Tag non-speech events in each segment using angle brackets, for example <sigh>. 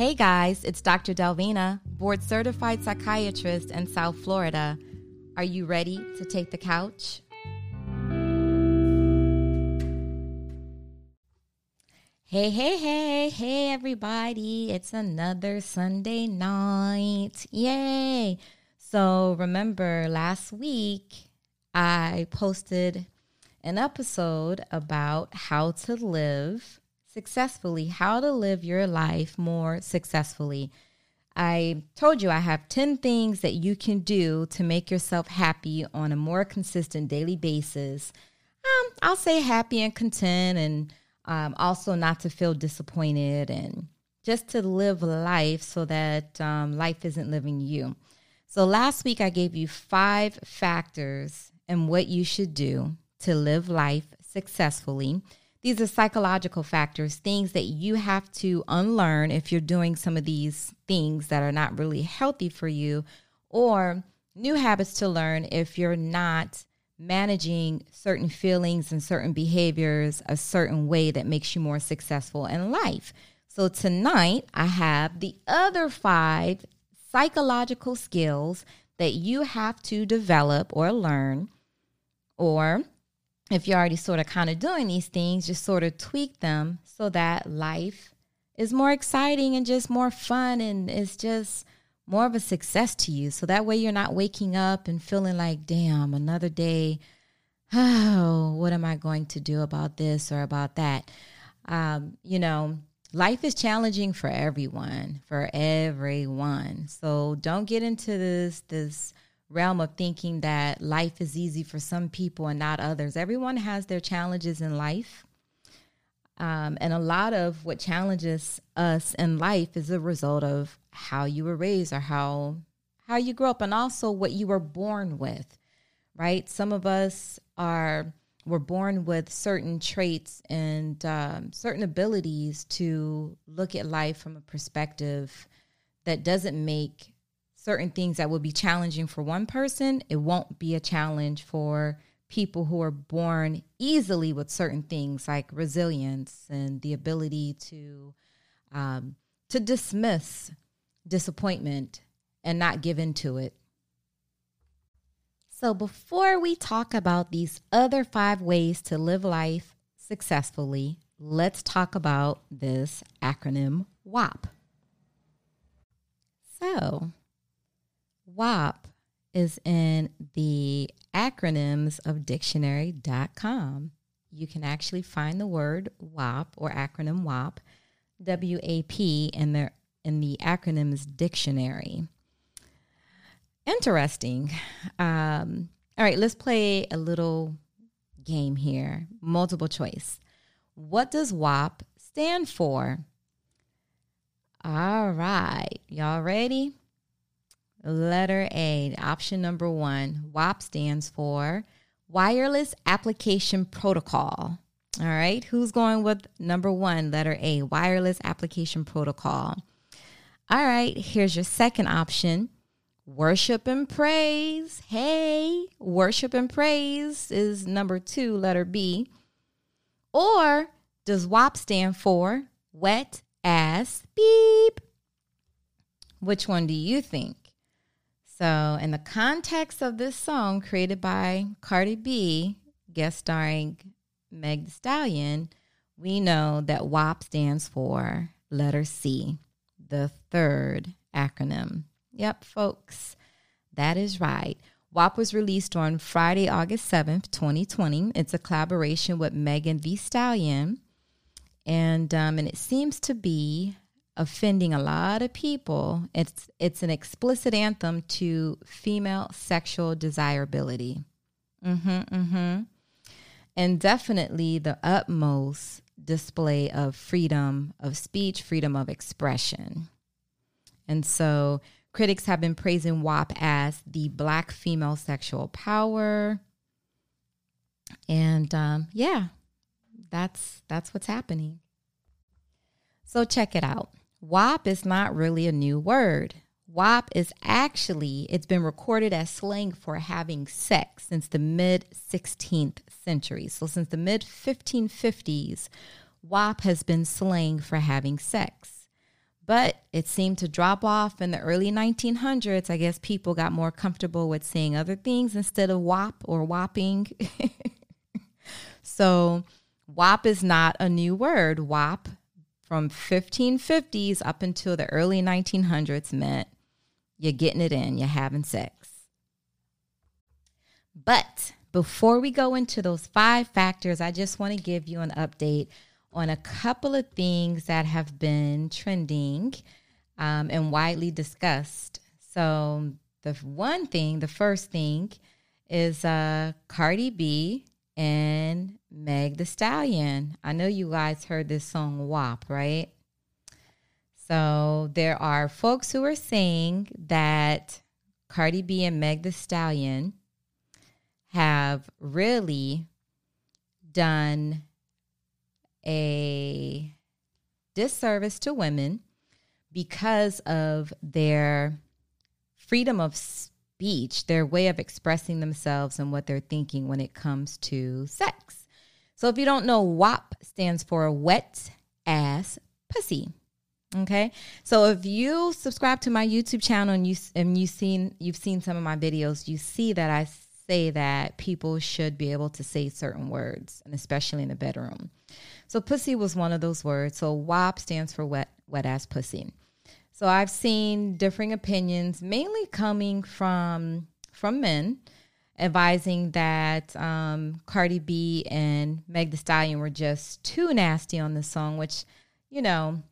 Hey guys, it's Dr. Delvina, board certified psychiatrist in South Florida. Are you ready to take the couch? Hey, hey, hey, hey, everybody. It's another Sunday night. Yay. So, remember last week I posted an episode about how to live successfully, how to live your life more successfully. I told you I have 10 things that you can do to make yourself happy on a more consistent daily basis. Um, I'll say happy and content, and um, also not to feel disappointed and just to live life so that um, life isn't living you. So, last week I gave you five factors and what you should do to live life successfully. These are psychological factors, things that you have to unlearn if you're doing some of these things that are not really healthy for you, or new habits to learn if you're not managing certain feelings and certain behaviors a certain way that makes you more successful in life. So, tonight I have the other five psychological skills that you have to develop or learn or if you're already sort of kind of doing these things, just sort of tweak them so that life is more exciting and just more fun and it's just more of a success to you. So that way you're not waking up and feeling like, damn, another day. Oh, what am I going to do about this or about that? Um, you know, life is challenging for everyone, for everyone. So don't get into this this realm of thinking that life is easy for some people and not others. Everyone has their challenges in life. Um, and a lot of what challenges us in life is a result of how you were raised or how how you grew up and also what you were born with right some of us are were born with certain traits and um, certain abilities to look at life from a perspective that doesn't make certain things that will be challenging for one person, it won't be a challenge for people who are born easily with certain things like resilience and the ability to um, to dismiss disappointment and not give in to it. So before we talk about these other five ways to live life successfully, let's talk about this acronym WAP. So, WAP is in the acronyms of dictionary.com. You can actually find the word WAP or acronym WAP, W A P, in the, in the acronyms dictionary. Interesting. Um, all right, let's play a little game here multiple choice. What does WAP stand for? All right, y'all ready? Letter A, option number one, WAP stands for Wireless Application Protocol. All right, who's going with number one, letter A, Wireless Application Protocol? All right, here's your second option Worship and Praise. Hey, Worship and Praise is number two, letter B. Or does WAP stand for Wet Ass Beep? Which one do you think? So, in the context of this song created by Cardi B, guest starring Meg Thee Stallion, we know that WAP stands for letter C, the third acronym. Yep, folks, that is right. WAP was released on Friday, August 7th, 2020. It's a collaboration with Megan Thee Stallion. And, um, and it seems to be offending a lot of people. It's it's an explicit anthem to female sexual desirability. Mm-hmm, mm-hmm. And definitely the utmost display of freedom of speech, freedom of expression. And so critics have been praising WAP as the black female sexual power. And um, yeah, that's that's what's happening. So check it out. WAP is not really a new word. WAP is actually, it's been recorded as slang for having sex since the mid 16th century. So, since the mid 1550s, WAP has been slang for having sex. But it seemed to drop off in the early 1900s. I guess people got more comfortable with saying other things instead of WAP or whopping. <laughs> so, WAP is not a new word. WAP from 1550s up until the early 1900s meant you're getting it in, you're having sex. But before we go into those five factors, I just want to give you an update on a couple of things that have been trending um, and widely discussed. So, the one thing, the first thing, is uh, Cardi B and Meg Thee Stallion. I know you guys heard this song WAP, right? So, there are folks who are saying that Cardi B and Meg Thee Stallion have really done a disservice to women because of their freedom of speech, their way of expressing themselves and what they're thinking when it comes to sex. So if you don't know, WAP stands for wet ass pussy. Okay. So if you subscribe to my YouTube channel and you and you seen you've seen some of my videos, you see that I say that people should be able to say certain words, and especially in the bedroom. So pussy was one of those words. So WAP stands for wet wet ass pussy. So I've seen differing opinions, mainly coming from from men, advising that um, Cardi B and Meg Thee Stallion were just too nasty on this song. Which, you know,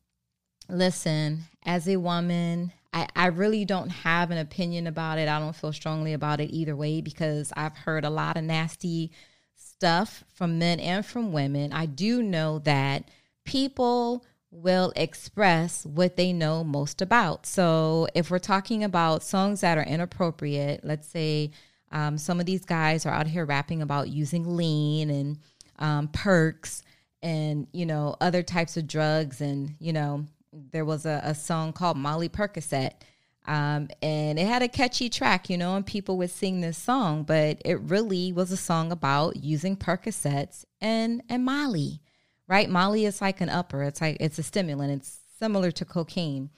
listen, as a woman, I, I really don't have an opinion about it. I don't feel strongly about it either way because I've heard a lot of nasty stuff from men and from women, I do know that people will express what they know most about. So if we're talking about songs that are inappropriate, let's say um, some of these guys are out here rapping about using lean and um, perks and you know other types of drugs and you know there was a, a song called molly percocet um, and it had a catchy track, you know, and people would sing this song, but it really was a song about using Percocets and and Molly, right? Molly is like an upper. It's like it's a stimulant. It's similar to cocaine.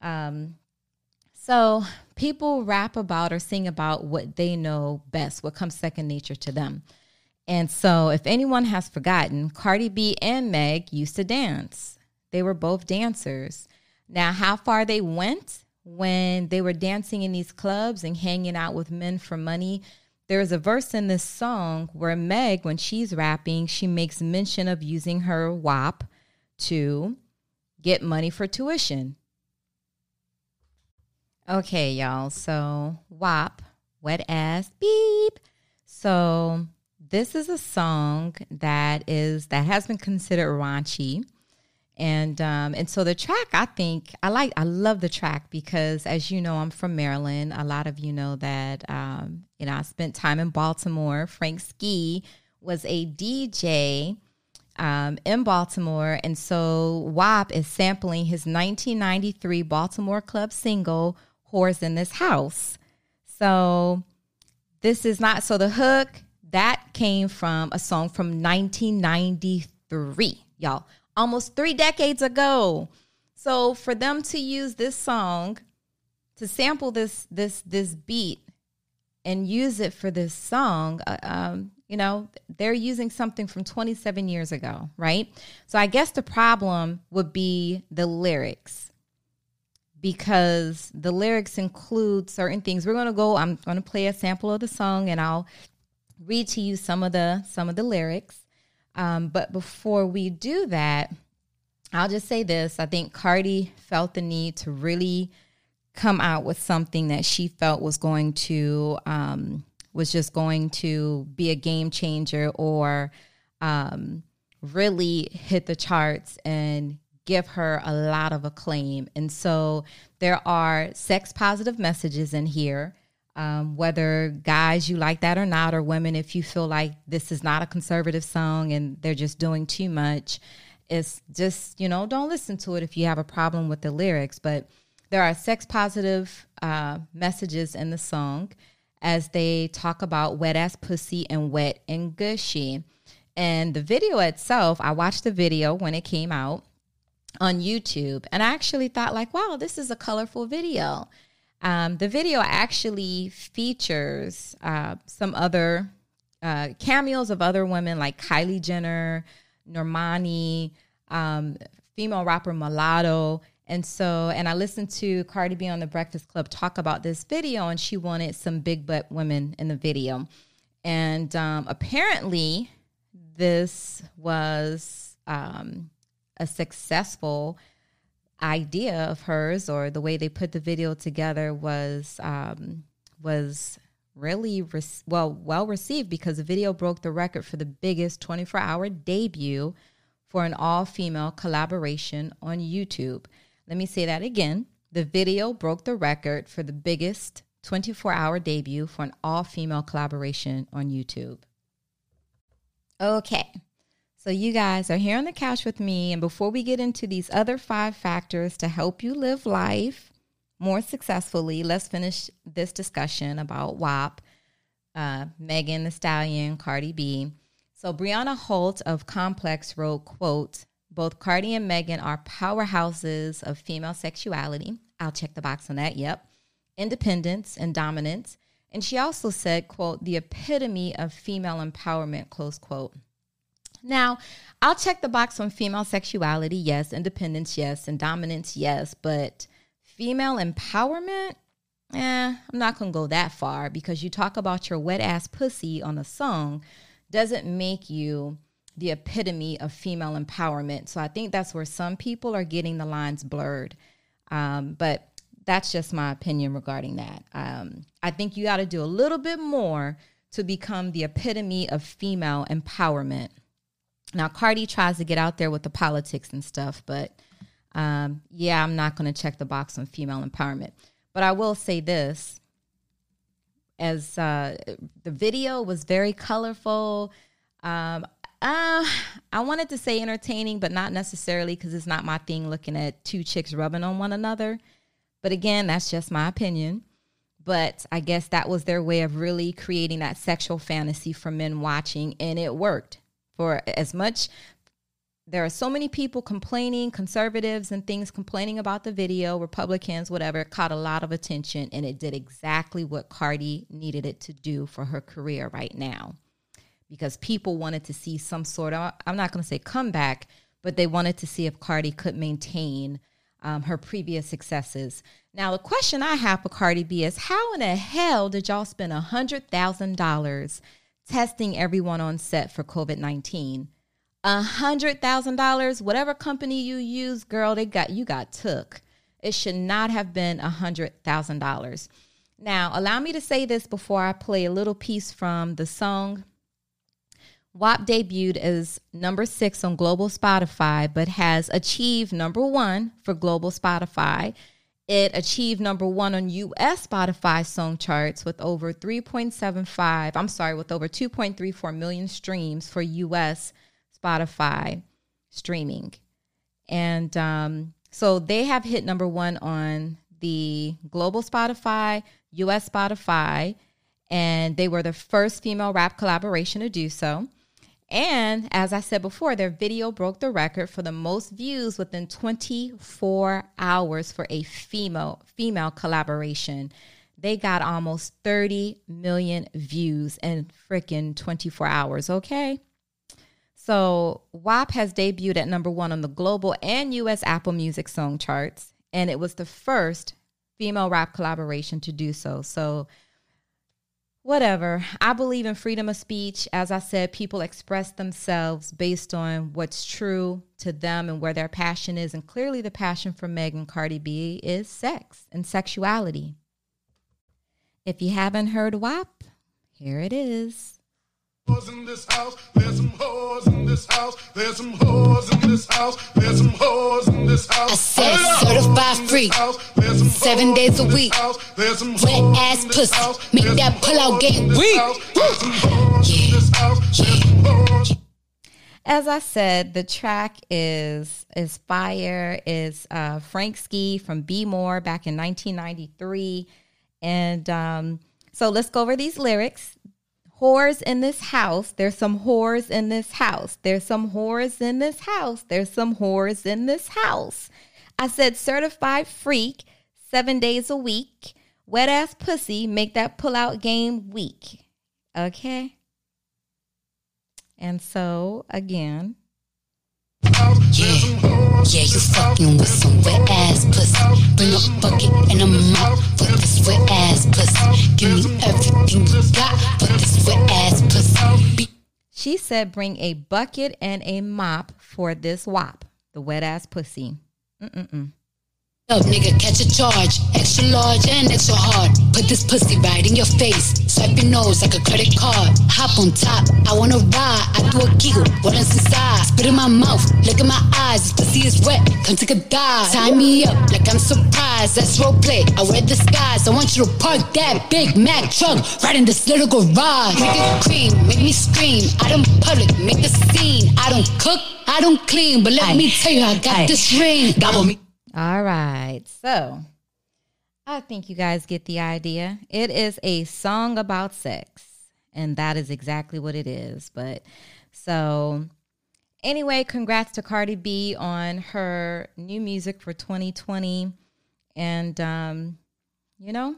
Um, so people rap about or sing about what they know best, what comes second nature to them. And so, if anyone has forgotten, Cardi B and Meg used to dance. They were both dancers. Now, how far they went, when they were dancing in these clubs and hanging out with men for money. There's a verse in this song where Meg, when she's rapping, she makes mention of using her WAP to get money for tuition. Okay, y'all. So, WAP, wet ass beep. So, this is a song that is that has been considered raunchy and um, and so the track i think i like i love the track because as you know i'm from maryland. A lot of you know that um, you know i spent time in baltimore. Frank ski was a dj um, in baltimore. And so wap is sampling his 1993 baltimore club single whores in this house. So this is not so the hook that came from a song from 1993 y'all almost three decades ago. So for them to use this song to sample this this this beat and use it for this song, uh, um, you know, they're using something from 27 years ago, right? So I guess the problem would be the lyrics because the lyrics include certain things. We're going to go I'm going to play a sample of the song and I'll read to you some of the some of the lyrics. Um, but before we do that, I'll just say this. I think Cardi felt the need to really come out with something that she felt was going to um, was just going to be a game changer or um, really hit the charts and give her a lot of acclaim. And so there are sex positive messages in here um, whether guys you like that or not, or women, if you feel like this is not a conservative song and they're just doing too much, it's just, you know, don't listen to it if you have a problem with the lyrics. But there are sex positive uh, messages in the song as they talk about wet ass pussy and wet and gushy. And the video itself, I watched the video when it came out. on YouTube, and I actually thought like, wow, this is a colorful video. Um, the video actually features uh, some other uh, cameos of other women like Kylie Jenner, Normani, um, female rapper Mulatto. And so, and I listened to Cardi B on the Breakfast Club talk about this video, and she wanted some big butt women in the video. And um, apparently, this was um, a successful idea of hers, or the way they put the video together was um, was really re- well well received because the video broke the record for the biggest 24 hour debut for an all female collaboration on YouTube. Let me say that again. The video broke the record for the biggest 24 hour debut for an all female collaboration on YouTube. Okay, so you guys are here on the couch with me. And before we get into these other five factors to help you live life more successfully, let's finish this discussion about WAP, uh, Megan Thee Stallion, Cardi B. So Brianna Holt of Complex wrote, quote, both Cardi and Megan are powerhouses of female sexuality. I'll check the box on that. Yep. Independence and dominance. And she also said, quote, the epitome of female empowerment, close quote. Now, I'll check the box on female sexuality, yes, independence, yes, and dominance, yes, but female empowerment, eh, I'm not gonna go that far because you talk about your wet ass pussy on a song doesn't make you the epitome of female empowerment. So I think that's where some people are getting the lines blurred. Um, but that's just my opinion regarding that. Um, I think you got to do a little bit more to become the epitome of female empowerment. Now, Cardi tries to get out there with the politics and stuff, but um, yeah, I'm not going to check the box on female empowerment. But I will say this as uh, the video was very colorful. Um, uh, I wanted to say entertaining, but not necessarily because it's not my thing looking at two chicks rubbing on one another. But again, that's just my opinion. But I guess that was their way of really creating that sexual fantasy for men watching, and it worked. For as much there are so many people complaining, conservatives and things complaining about the video, Republicans, whatever. Caught a lot of attention and it did exactly what Cardi needed it to do for her career right now. Because people wanted to see some sort of, I'm not going to say comeback, but they wanted to see if Cardi could maintain um, her previous successes. Now, the question I have for Cardi B is how in the hell did y'all spend a $100,000 testing everyone on set for COVID 19? a hundred thousand dollars, whatever company you use, girl, they got you got took. It should not have been a hundred thousand dollars. Now, allow me to say this before I play a little piece from the song. WAP debuted as number six on global Spotify, but has achieved number one for global Spotify. It achieved number one on US Spotify song charts with over 3.75, I'm sorry, with over 2.34 million streams for US Spotify streaming. And um, so they have hit number one on the global Spotify, US Spotify, and they were the first female rap collaboration to do so. And as I said before, their video broke the record for the most views within 24 hours for a female female collaboration. They got almost 30 million views in freaking 24 hours, okay? So WAP has debuted at number one on the global and US Apple Music song charts, and it was the first female rap collaboration to do so. So, whatever. I believe in freedom of speech. As I said, people express themselves based on what's true to them and where their passion is. And clearly, the passion for Megan Cardi B is sex and sexuality. If you haven't heard WAP, here it is in this house. There's some whores in this house. There's some whores in this house. There's some whores in this house. I said certified free. Seven days a week. Wet ass pussy. Make that pull out game weak. As I said, the track is is fire. Is uh, Frank Ski from B More back in 1993, and um, so let's go over these lyrics whores in this house. There's some whores in this house. There's some whores in this house. There's some whores in this house. I said certified freak, seven days a week. Wet ass pussy, make that pull out game weak. Okay? And so, again, yeah, yeah, you fucking with some wet ass pussy. Bring a bucket and a mop for this wet ass pussy. Give me everything you got for this wet ass pussy. Be- she said, bring a bucket and a mop for this wop, the wet ass pussy. Mm-mm-mm up, nigga, catch a charge. Extra large and extra hard. Put this pussy right in your face. Swipe your nose like a credit card. Hop on top, I wanna ride. I do a giggle, what else inside? Spit in my mouth, look in my eyes. This pussy is wet, come take a dive. Tie me up like I'm surprised. That's roleplay. I wear disguise. I want you to park that Big Mack truck right in this little garage. Make it cream, make me scream. I don't public, make the scene. I don't cook, I don't clean, but let Aye. me tell you, I got Aye. this ring. Gobble me. All right. So I think you guys get the idea. It is a song about sex, and that is exactly what it is. But so anyway, congrats to Cardi B on her new music for 2020. And um, you know,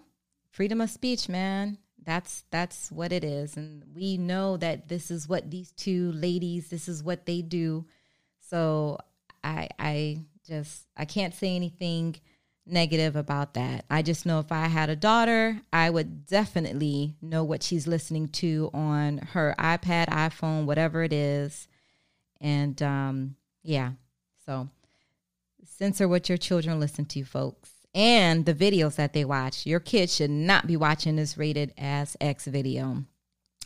freedom of speech, man. That's that's what it is. And we know that this is what these two ladies, this is what they do. So I I just I can't say anything negative about that. I just know if I had a daughter, I would definitely know what she's listening to on her iPad, iPhone, whatever it is. And um, yeah, so censor what your children listen to, folks, and the videos that they watch. Your kids should not be watching this rated as X video.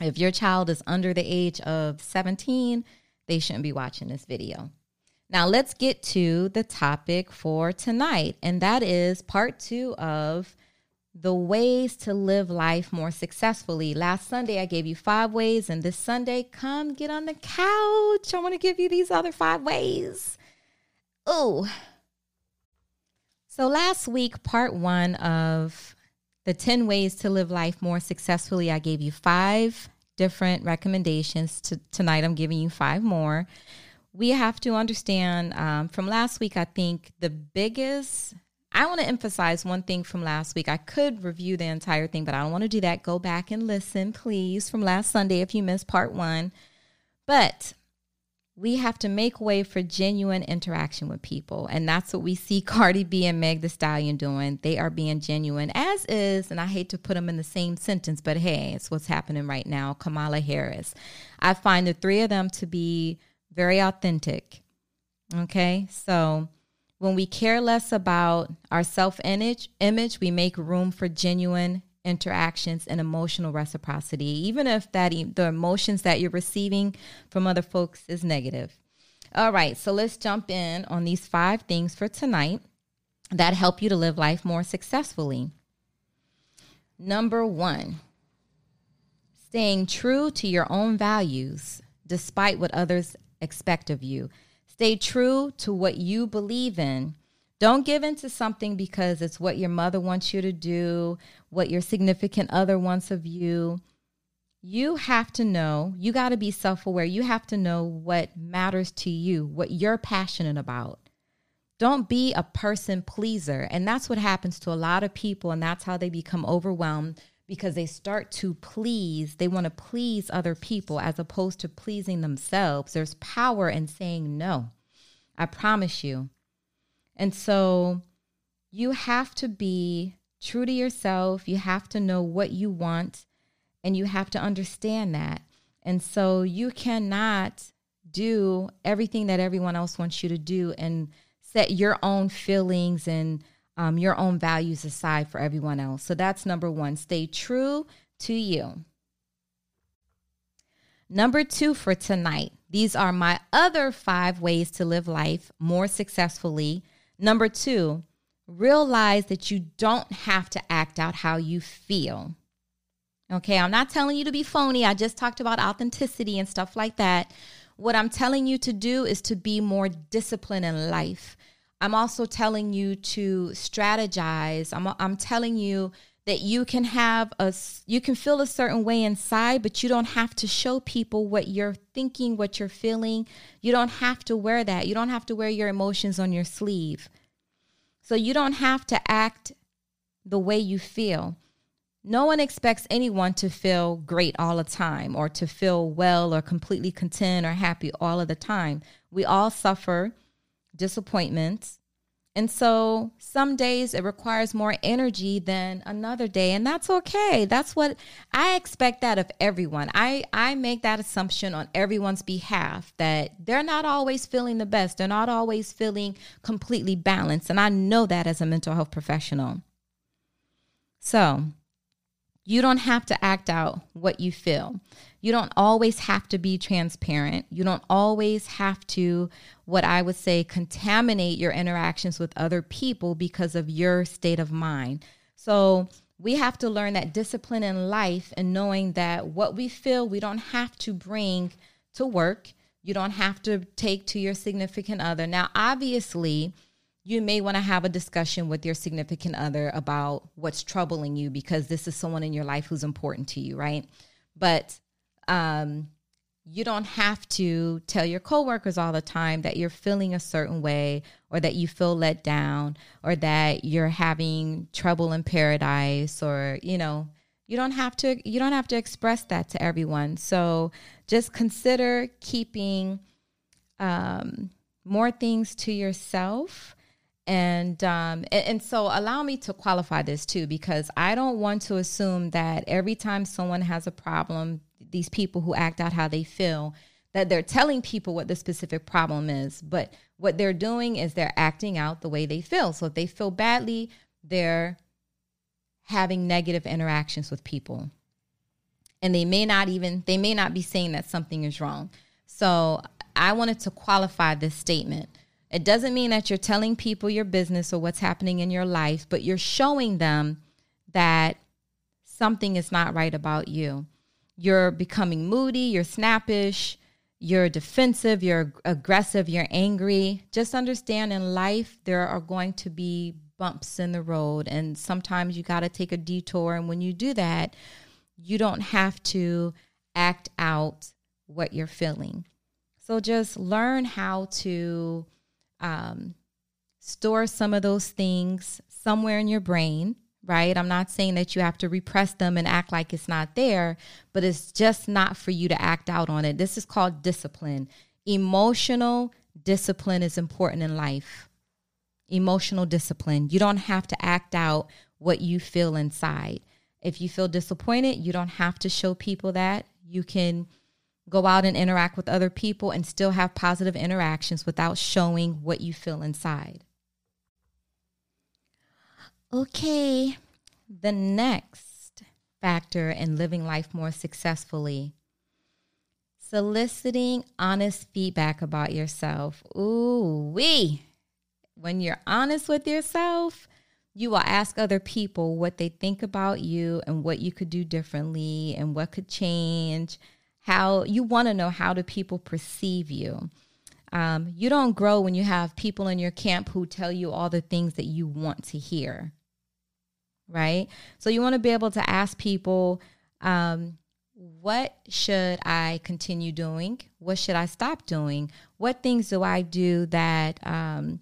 If your child is under the age of 17, they shouldn't be watching this video. Now, let's get to the topic for tonight, and that is part two of the ways to live life more successfully. Last Sunday, I gave you five ways, and this Sunday, come get on the couch. I want to give you these other five ways. Oh. So, last week, part one of the 10 ways to live life more successfully, I gave you five different recommendations. To, tonight, I'm giving you five more we have to understand um, from last week, I think the biggest, I want to emphasize one thing from last week. I could review the entire thing, but I don't want to do that. Go back and listen, please, from last Sunday if you missed part one. But we have to make way for genuine interaction with people. And that's what we see <laughs> Cardi B and Meg Thee Stallion doing. They are being genuine, as is, and I hate to put them in the same sentence, but hey, it's what's happening right now. Kamala Harris. I find the three of them to be very authentic. Okay, so when we care less about our self image, image, we make room for genuine interactions and emotional reciprocity, even if that the emotions that you're receiving from other folks is negative. All right, so let's jump in on these five things for tonight that help you to live life more successfully. Number one, staying true to your own values despite what others expect of you. Stay true to what you believe in. Don't give in to something because it's what your mother wants you to do, what your significant other wants of you. You have to know, you got to be self aware. You have to know what matters to you, what you're passionate about. Don't be a person pleaser. And that's what happens to a lot of people. And that's how they become overwhelmed because they start to please, they want to please other people as opposed to pleasing themselves. There's power in saying no. I promise you. And so you have to be true to yourself. You have to know what you want and you have to understand that. And so you cannot do everything that everyone else wants you to do and set your own feelings and um, your own values aside for everyone else. So that's number one. Stay true to you. Number two for tonight. These are my other five ways to live life more successfully. Number two, realize that you don't have to act out how you feel. Okay, I'm not telling you to be phony. I just talked about authenticity and stuff like that. What I'm telling you to do is to be more disciplined in life. I'm also telling you to strategize. I'm, I'm telling you that you can have a you can feel a certain way inside but you don't have to show people what you're thinking what you're feeling. You don't have to wear that. You don't have to wear your emotions on your sleeve. So you don't have to act the way you feel. No one expects anyone to feel great all the time or to feel well or completely content or happy all of the time. We all suffer disappointments and so some days it requires more energy than another day and that's okay. That's what I expect that of everyone. I I make that assumption on everyone's behalf that they're not always feeling the best. They're not always feeling completely balanced and I know that as a mental health professional. So, you don't have to act out what you feel. You don't always have to be transparent. You don't always have to, what I would say, contaminate your interactions with other people because of your state of mind. So, we have to learn that discipline in life and knowing that what we feel we don't have to bring to work. You don't have to take to your significant other. Now, obviously, you may want to have a discussion with your significant other about what's troubling you because this is someone in your life who's important to you, right? But um, you don't have to tell your coworkers all the time that you're feeling a certain way or that you feel let down or that you're having trouble in paradise or, you know, you don't have to you don't have to express that to everyone. So just consider keeping um, more things to yourself and um and, and, so allow me to qualify this too because i don't want to assume that every time someone has a problem these people who act out how they feel that they're telling people what the specific problem is but what they're doing is they're acting out the way they feel. So if they feel badly they're having negative interactions with people. And they may not even they may not be saying that something is wrong. So i wanted to qualify this statement. It doesn't mean that you're telling people your business or what's happening in your life, but you're showing them that something is not right about you. You're becoming moody, you're snappish, you're defensive, you're aggressive, you're angry. Just understand in life, there are going to be bumps in the road, and sometimes you got to take a detour. And when you do that, you don't have to act out what you're feeling. So just learn how to um, store some of those things somewhere in your brain, right? I'm not saying that you have to repress them and act like it's not there, but it's just not for you to act out on it. This is called discipline. Emotional discipline is important in life. Emotional discipline. You don't have to act out what you feel inside. If you feel disappointed, you don't have to show people that. You can go out and interact with other people and still have positive interactions without showing what you feel inside. Okay, the next factor in living life more successfully soliciting honest feedback about yourself. Ooh, wee. When you're honest with yourself, you will ask other people what they think about you and what you could do differently and what could change how you want to know how do people perceive you. Um, you don't grow when you have people in your camp who tell you all the things that you want to hear, right? So you want to be able to ask people, um, what should I continue doing? What should I stop doing? What things do I do that um,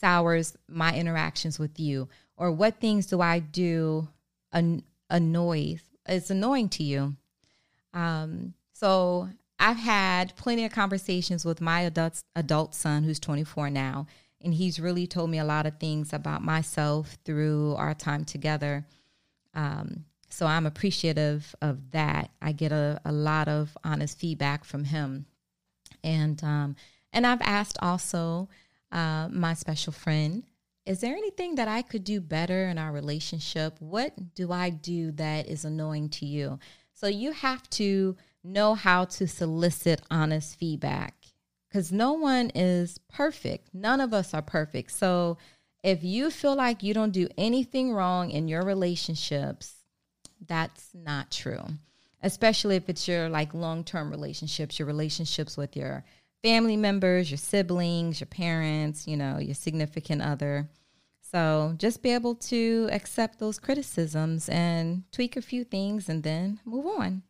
sours my interactions with you? Or what things do I do an- annoys? It's annoying to you. Um, so I've had plenty of conversations with my adult, adult son, who's 24 now, and he's really told me a lot of things about myself through our time together. Um, so I'm appreciative of that. I get a, a lot of honest feedback from him, and um, and I've asked also uh, my special friend, is there anything that I could do better in our relationship? What do I do that is annoying to you? So you have to know how to solicit honest feedback because no one is perfect. None of us are perfect. So if you feel like you don't do anything wrong in your relationships, that's not true. Especially if it's your like long-term relationships, your relationships with your family members, your siblings, your parents, you know, your significant other. So just be able to accept those criticisms and tweak a few things and then move on.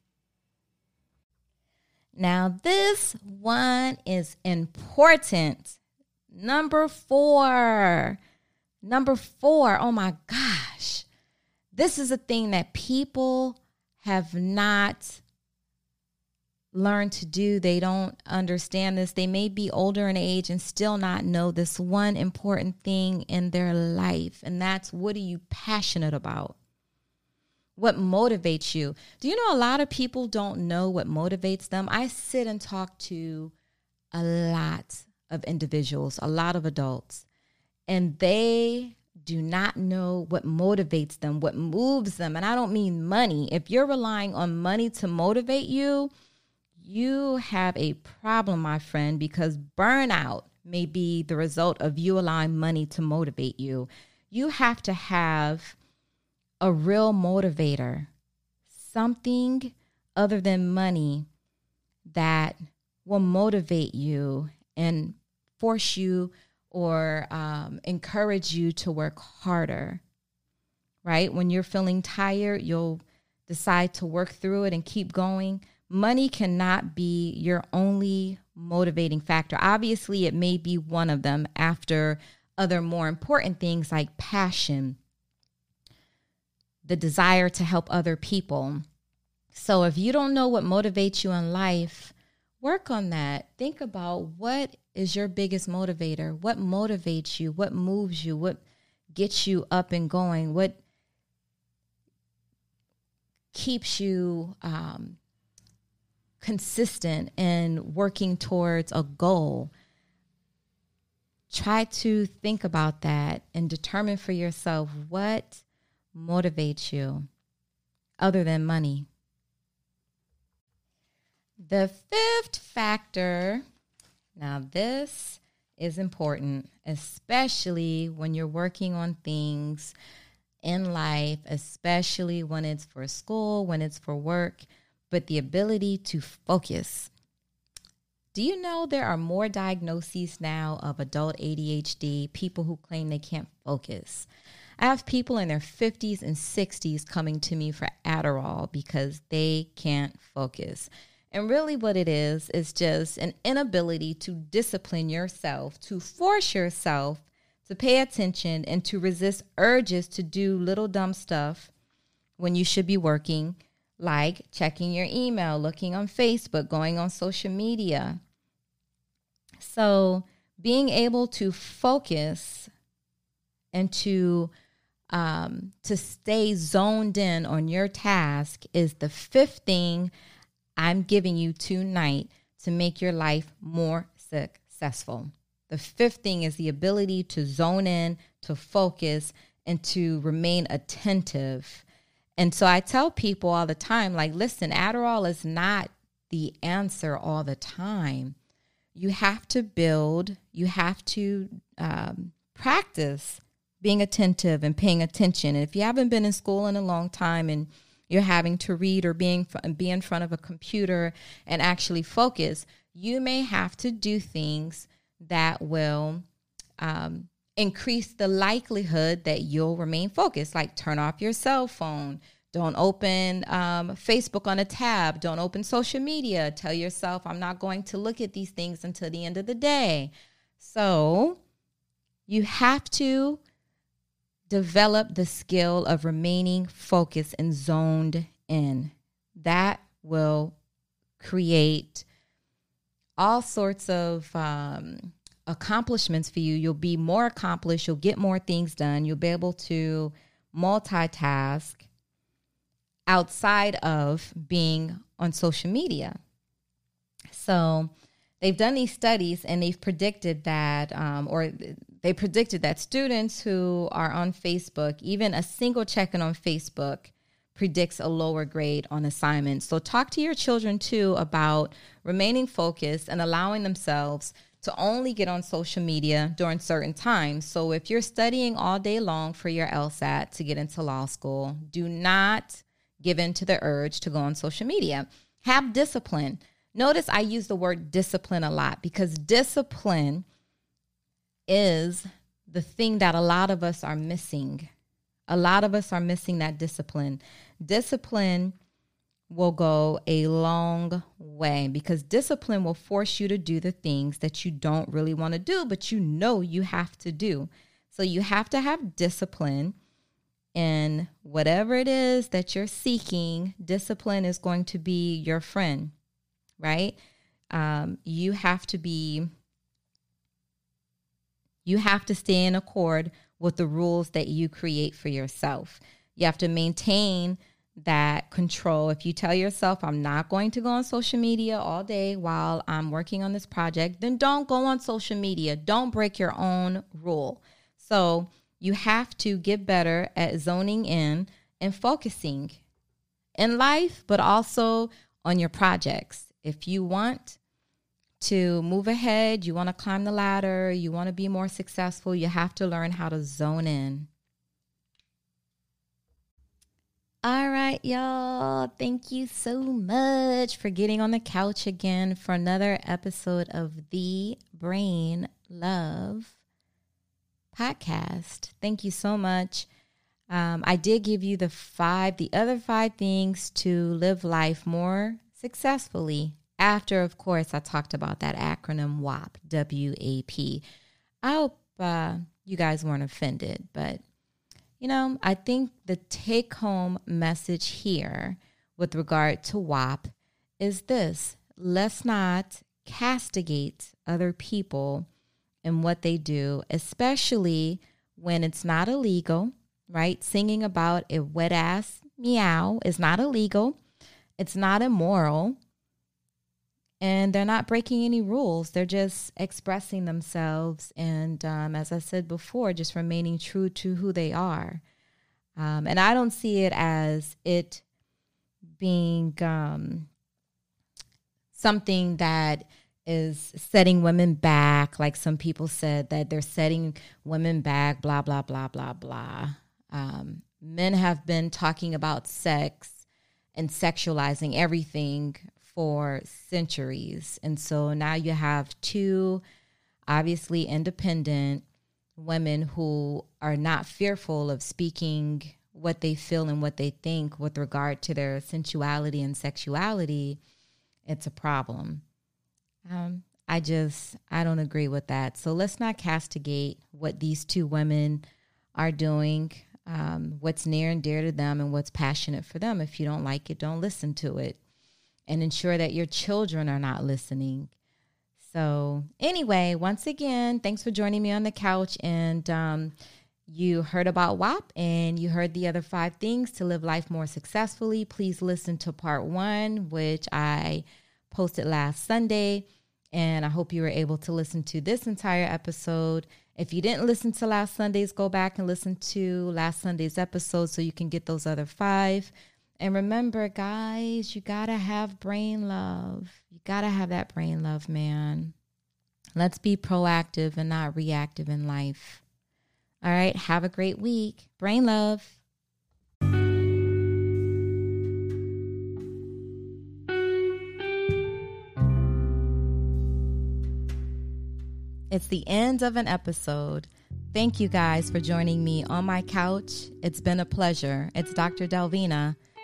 Now, this one is important. Number four. Number four. Oh my gosh. This is a thing that people have not learned to do. They don't understand this. They may be older in age and still not know this one important thing in their life. And that's what are you passionate about? What motivates you? Do you know a lot of people don't know what motivates them? I sit and talk to a lot of individuals, a lot of adults, and they do not know what motivates them, what moves them. And I don't mean money. If you're relying on money to motivate you, you have a problem, my friend, because burnout may be the result of you allowing money to motivate you. You have to have a real motivator, something other than money that will motivate you and force you or um, encourage you to work harder. Right? When you're feeling tired, you'll decide to work through it and keep going. Money cannot be your only motivating factor. Obviously, it may be one of them after other more important things like passion the desire to help other people. So if you don't know what motivates you in life, work on that. Think about what is your biggest motivator? What motivates you? What moves you? What gets you up and going? What keeps you um, consistent in working towards a goal? Try to think about that and determine for yourself what motivates you other than money? The fifth factor, now this is important, especially when you're working on things in life, especially when it's for school, when it's for work, but the ability to focus. Do you know there are more diagnoses now of adult ADHD, people who claim they can't focus? I have people in their 50s and 60s coming to me for Adderall because they can't focus. And really, what it is, is just an inability to discipline yourself, to force yourself to pay attention and to resist urges to do little dumb stuff when you should be working, like checking your email, looking on Facebook, going on social media. So, being able to focus and to um, to stay zoned in on your task is the fifth thing I'm giving you tonight to make your life more successful. The fifth thing is the ability to zone in, to focus, and to remain attentive. And so I tell people all the time like, listen, Adderall is not the answer all the time. You have to build, you have to um, practice being attentive and paying attention. And if you haven't been in school in a long time and you're having to read or being be in front of a computer and actually focus, you may have to do things that will um, increase the likelihood that you'll remain focused, like turn off your cell phone. Don't open um, Facebook on a tab. Don't open social media. Tell yourself, I'm not going to look at these things until the end of the day. So you have to develop the skill of remaining focused and zoned in. That will create all sorts of um, accomplishments for you. You'll be more accomplished, you'll get more things done, you'll be able to multitask outside of being on social media. So, they've done these studies and they've predicted that, um, or they predicted that students who are on Facebook, even a single check in on Facebook, predicts a lower grade on assignments. So, talk to your children too about remaining focused and allowing themselves to only get on social media during certain times. So, if you're studying all day long for your LSAT to get into law school, do not give in to the urge to go on social media. Have discipline. Notice I use the word discipline a lot because discipline is the thing that a lot of us are missing. A lot of us are missing that discipline. Discipline will go a long way because discipline will force you to do the things that you don't really want to do, but you know you have to do. So you have to have discipline in whatever it is that you're seeking. Discipline is going to be your friend, right? Um, you have to be, you have to stay in accord with the rules that you create for yourself. You have to maintain that control. If you tell yourself, I'm not going to go on social media all day while I'm working on this project, then don't go on social media. Don't break your own rule. So you have to get better at zoning in and focusing in life, but also on your projects. If you want to move ahead, you want to climb the ladder, you want to be more successful, you have to learn how to zone in. All right, y'all. Thank you so much for getting on the couch again for another episode of the Brain Love podcast. Thank you so much. Um, I did give you the five, the other five things to live life more successfully. After, of course, I talked about that acronym WAP, W A P. I hope uh, you guys weren't offended, but you know, I think the take home message here with regard to WAP is this let's not castigate other people and what they do, especially when it's not illegal, right? Singing about a wet ass meow is not illegal, it's not immoral, and they're not breaking any rules. They're just expressing themselves. And um, as I said before, just remaining true to who they are. Um, and I don't see it as it being um, something that is setting women back, like some people said that they're setting women back, blah, blah, blah, blah, blah. Um, men have been talking about sex and sexualizing everything for centuries. And so now you have two obviously independent women who are not fearful of speaking what they feel and what they think with regard to their sensuality and sexuality, it's a problem. Um, I just, I don't agree with that. So let's not castigate what these two women are doing, um, what's near and dear to them, and what's passionate for them. If you don't like it, don't listen to it and ensure that your children are not listening. So, anyway, once again, thanks for joining me on the couch. And um, you heard about WAP and you heard the other five things to live life more successfully. Please listen to part one, which I posted last Sunday. And I hope you were able to listen to this entire episode. If you didn't listen to last Sunday's, go back and listen to last Sunday's episode so you can get those other five. And remember, guys, you got to have brain love. You got to have that brain love, man. Let's be proactive and not reactive in life. All right. Have a great week. Brain love. It's the end of an episode. Thank you guys for joining me on my couch. It's been a pleasure. It's Dr. Delvina.